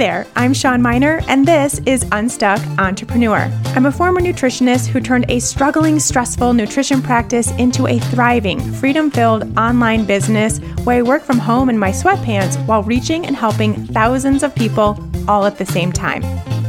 there, I'm Shawn Mynar, and this is Unstuck Entrepreneur. I'm a former nutritionist who turned a struggling, stressful nutrition practice into a thriving, freedom filled online business where I work from home in my sweatpants while reaching and helping thousands of people all at the same time.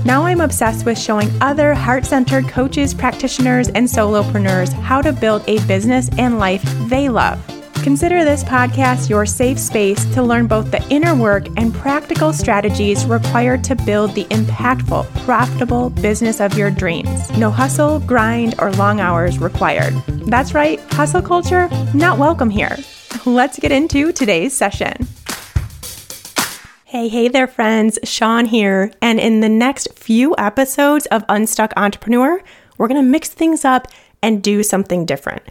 Now I'm obsessed with showing other heart centered coaches, practitioners, and solopreneurs how to build a business and life they love. Consider this podcast your safe space to learn both the inner work and practical strategies required to build the impactful, profitable business of your dreams. No hustle, grind, or long hours required. That's right, hustle culture, not welcome here. Let's get into today's session. Hey, hey there, friends. Shawn here. And in the next few episodes of Unstuck Entrepreneur, we're going to mix things up and do something different.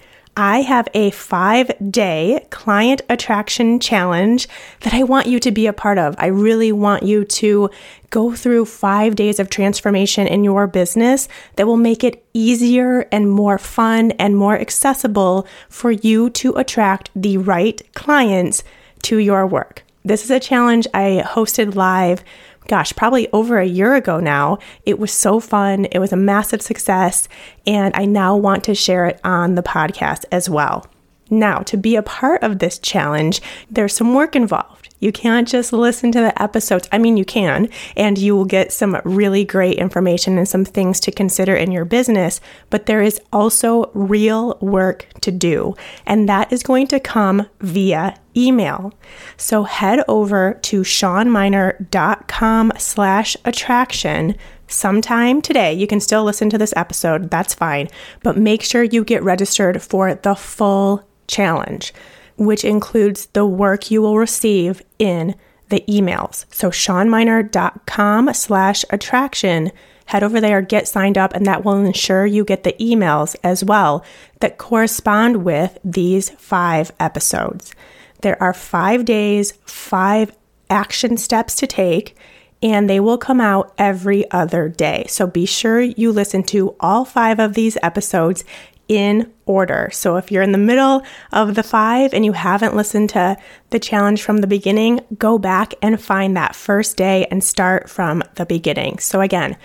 I have a five day client attraction challenge that I want you to be a part of. I really want you to go through five days of transformation in your business that will make it easier and more fun and more accessible for you to attract the right clients to your work. This is a challenge I hosted live gosh, probably over a year ago now. It was so fun. It was a massive success. And I now want to share it on the podcast as well. Now, to be a part of this challenge, there's some work involved. You can't just listen to the episodes. I mean, you can, and you will get some really great information and some things to consider in your business, but there is also real work to do, and that is going to come via email. So head over to shawnmynar.com slash attraction sometime today. You can still listen to this episode, that's fine, but make sure you get registered for the full challenge which includes the work you will receive in the emails. So shawnmynar.com slash attraction. Head over there, get signed up, and that will ensure you get the emails as well that correspond with these five episodes. There are five days, five action steps to take, and they will come out every other day. So be sure you listen to all five of these episodes in order. So if you're in the middle of the five and you haven't listened to the challenge from the beginning, go back and find that first day and start from the beginning. So again,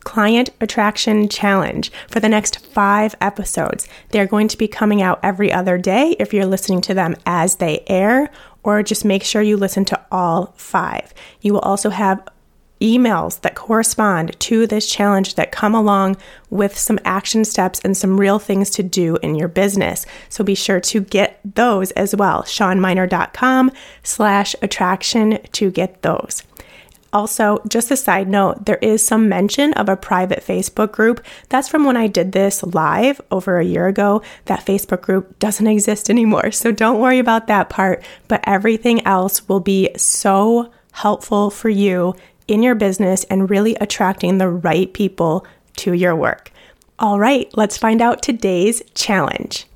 Client Attraction Challenge for the next five episodes. They're going to be coming out every other day if you're listening to them as they air, or just make sure you listen to all five. You will also have emails that correspond to this challenge that come along with some action steps and some real things to do in your business. So be sure to get those as well. ShawnMynar.com slash attraction to get those. Also, just a side note, there is some mention of a private Facebook group. That's from when I did this live over a year ago. That Facebook group doesn't exist anymore. So don't worry about that part, but everything else will be so helpful for you in your business and really attracting the right people to your work. All right, let's find out today's challenge.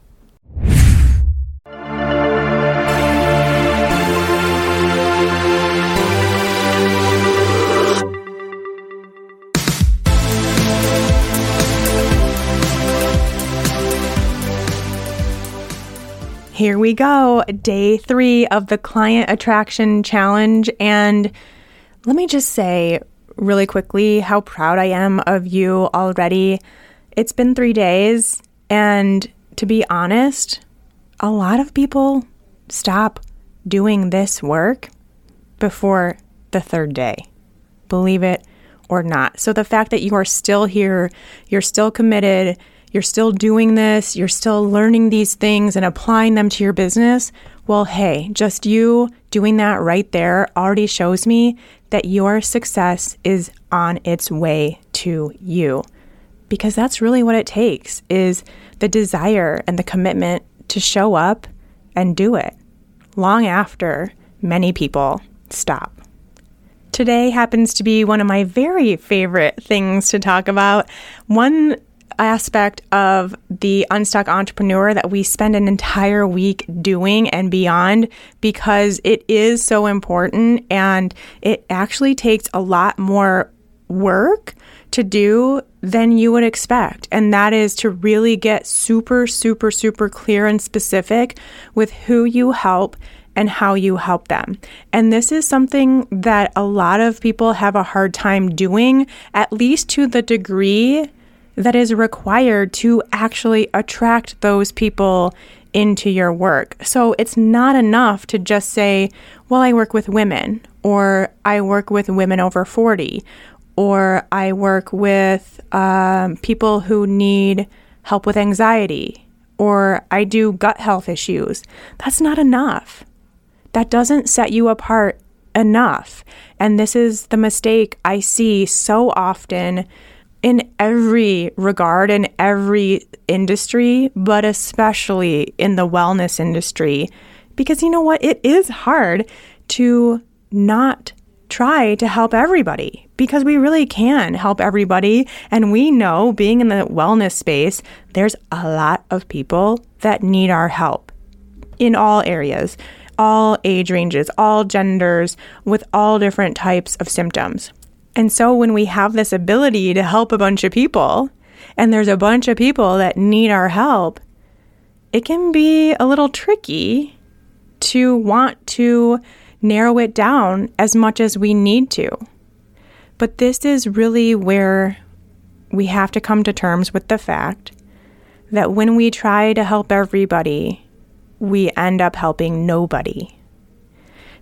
Here we go, day three of the Client Attraction Challenge. And let me just say really quickly how proud I am of you already. It's been three days, and to be honest, a lot of people stop doing this work before the third day. Believe it or not. So the fact that you are still here, you're still committed, you're still doing this, you're still learning these things and applying them to your business, well, hey, just you doing that right there already shows me that your success is on its way to you. Because that's really what it takes is the desire and the commitment to show up and do it long after many people stop. Today happens to be one of my very favorite things to talk about. One aspect of the Unstuck Entrepreneur that we spend an entire week doing and beyond because it is so important and it actually takes a lot more work to do than you would expect. And that is to really get super, super, super clear and specific with who you help and how you help them. And this is something that a lot of people have a hard time doing, at least to the degree that is required to actually attract those people into your work. So it's not enough to just say, well, I work with women, or I work with women over 40, or I work with um, people who need help with anxiety, or I do gut health issues. That's not enough. That doesn't set you apart enough. And this is the mistake I see so often in every regard, in every industry, but especially in the wellness industry. Because you know what? It is hard to not try to help everybody because we really can help everybody. And we know being in the wellness space, there's a lot of people that need our help in all areas, all age ranges, all genders, with all different types of symptoms. And so when we have this ability to help a bunch of people, and there's a bunch of people that need our help, it can be a little tricky to want to narrow it down as much as we need to. But this is really where we have to come to terms with the fact that when we try to help everybody, we end up helping nobody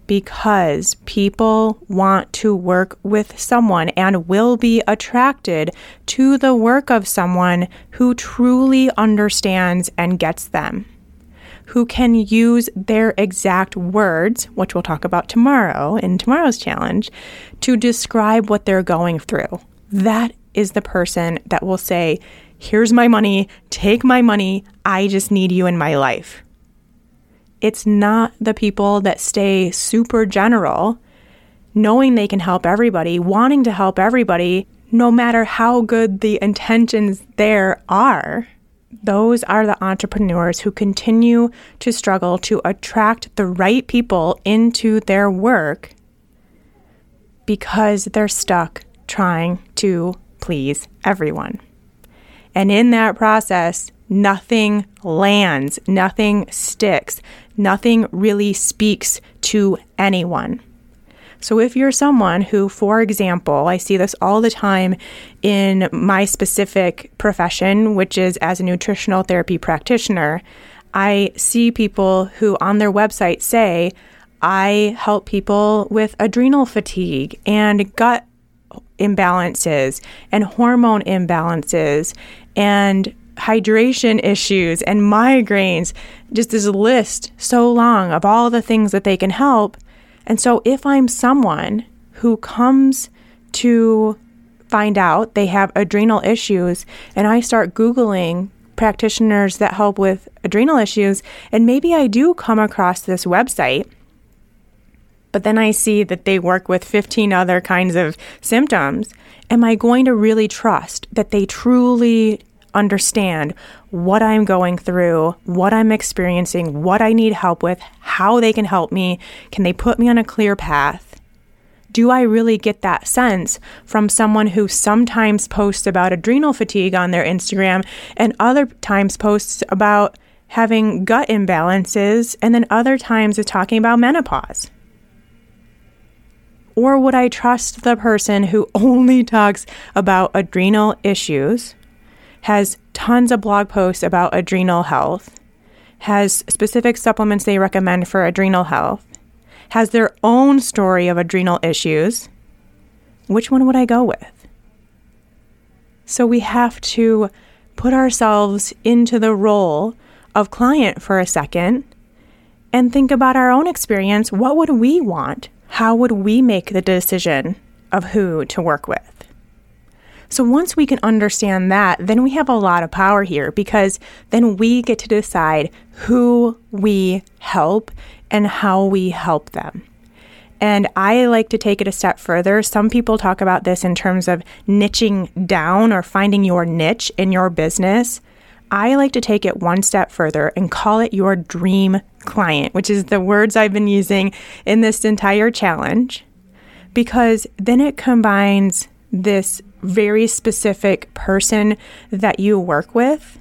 because people want to work with someone and will be attracted to the work of someone who truly understands and gets them, who can use their exact words, which we'll talk about tomorrow in tomorrow's challenge, to describe what they're going through. That is the person that will say, Here's my money, take my money, I just need you in my life. It's not the people that stay super general, knowing they can help everybody, wanting to help everybody, no matter how good the intentions there are. Those are the entrepreneurs who continue to struggle to attract the right people into their work because they're stuck trying to please everyone. And in that process, nothing lands, nothing sticks, nothing really speaks to anyone. So, if you're someone who, for example, I see this all the time in my specific profession, which is as a nutritional therapy practitioner, I see people who on their website say, I help people with adrenal fatigue and gut imbalances and hormone imbalances and hydration issues and migraines. Just this list so long of all the things that they can help. And so, if I'm someone who comes to find out they have adrenal issues and I start Googling practitioners that help with adrenal issues, and maybe I do come across this website, but then I see that they work with 15 other kinds of symptoms, am I going to really trust that they truly understand what I'm going through, what I'm experiencing, what I need help with, how they can help me. Can they put me on a clear path? Do I really get that sense from someone who sometimes posts about adrenal fatigue on their Instagram and other times posts about having gut imbalances and then other times is talking about menopause? Or would I trust the person who only talks about adrenal issues has tons of blog posts about adrenal health, has specific supplements they recommend for adrenal health, has their own story of adrenal issues, which one would I go with? So we have to put ourselves into the role of client for a second and think about our own experience. What would we want? How would we make the decision of who to work with? So once we can understand that, then we have a lot of power here because then we get to decide who we help and how we help them. And I like to take it a step further. Some people talk about this in terms of niching down or finding your niche in your business. I like to take it one step further and call it your dream client, which is the words I've been using in this entire challenge, because then it combines this very specific person that you work with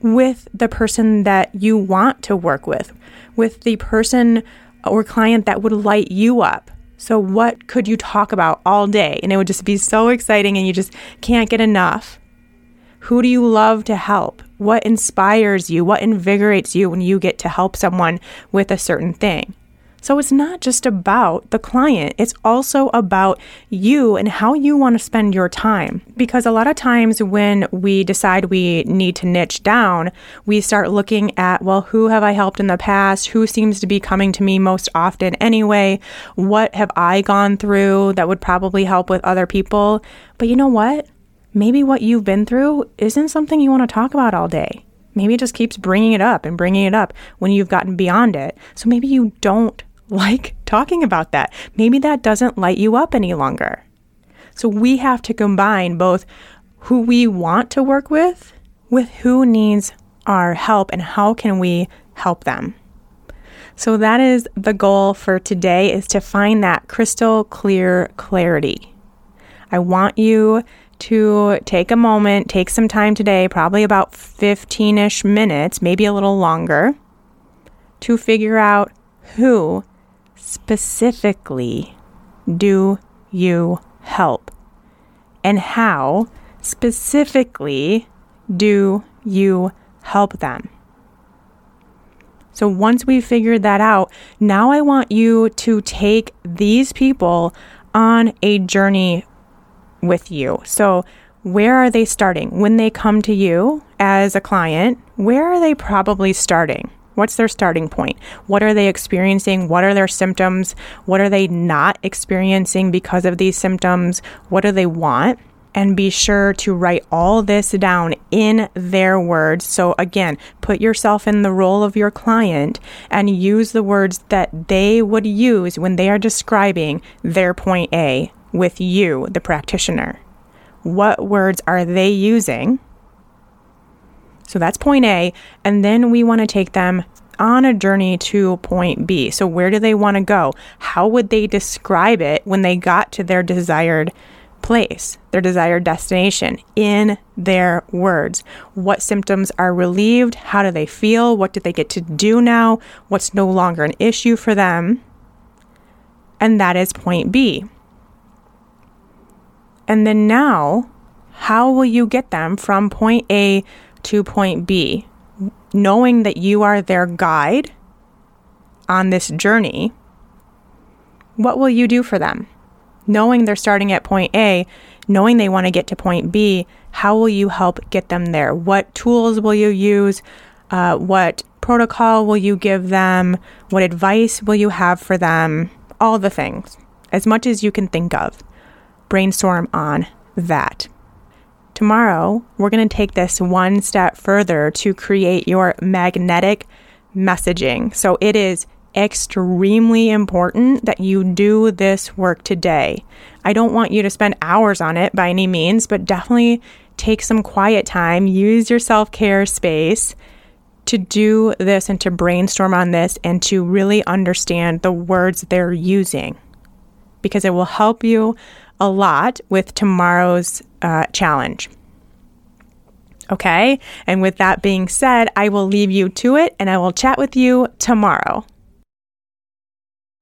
with the person that you want to work with, with the person or client that would light you up. So, what could you talk about all day? And it would just be so exciting and you just can't get enough. Who do you love to help? What inspires you? What invigorates you when you get to help someone with a certain thing? So it's not just about the client, it's also about you and how you want to spend your time. Because a lot of times when we decide we need to niche down, we start looking at, well, who have I helped in the past? Who seems to be coming to me most often anyway? What have I gone through that would probably help with other people? But you know what? Maybe what you've been through isn't something you want to talk about all day. Maybe it just keeps bringing it up and bringing it up when you've gotten beyond it. So maybe you don't like talking about that. Maybe that doesn't light you up any longer. So we have to combine both who we want to work with with who needs our help and how can we help them. So that is the goal for today is to find that crystal clear clarity. I want you to take a moment, take some time today, probably about 15ish minutes, maybe a little longer, to figure out who specifically do you help? And how specifically do you help them? So once we've figured that out, now I want you to take these people on a journey with you. So where are they starting? When they come to you as a client, where are they probably starting? What's their starting point? What are they experiencing? What are their symptoms? What are they not experiencing because of these symptoms? What do they want? And be sure to write all this down in their words. So, again, put yourself in the role of your client and use the words that they would use when they are describing their point A with you, the practitioner. What words are they using? So that's point A. And then we want to take them on a journey to point B. So, where do they want to go? How would they describe it when they got to their desired place, their desired destination in their words? What symptoms are relieved? How do they feel? What do they get to do now? What's no longer an issue for them? And that is point B. And then now, how will you get them from point A to point B, knowing that you are their guide on this journey, what will you do for them? Knowing they're starting at point A, knowing they want to get to point B, how will you help get them there? What tools will you use? Uh, what protocol will you give them? What advice will you have for them? All the things, as much as you can think of. Brainstorm on that. Tomorrow, we're going to take this one step further to create your magnetic messaging. So it is extremely important that you do this work today. I don't want you to spend hours on it by any means, but definitely take some quiet time, use your self care space to do this and to brainstorm on this and to really understand the words they're using because it will help you a lot with tomorrow's uh, challenge. Okay. And with that being said, I will leave you to it and I will chat with you tomorrow.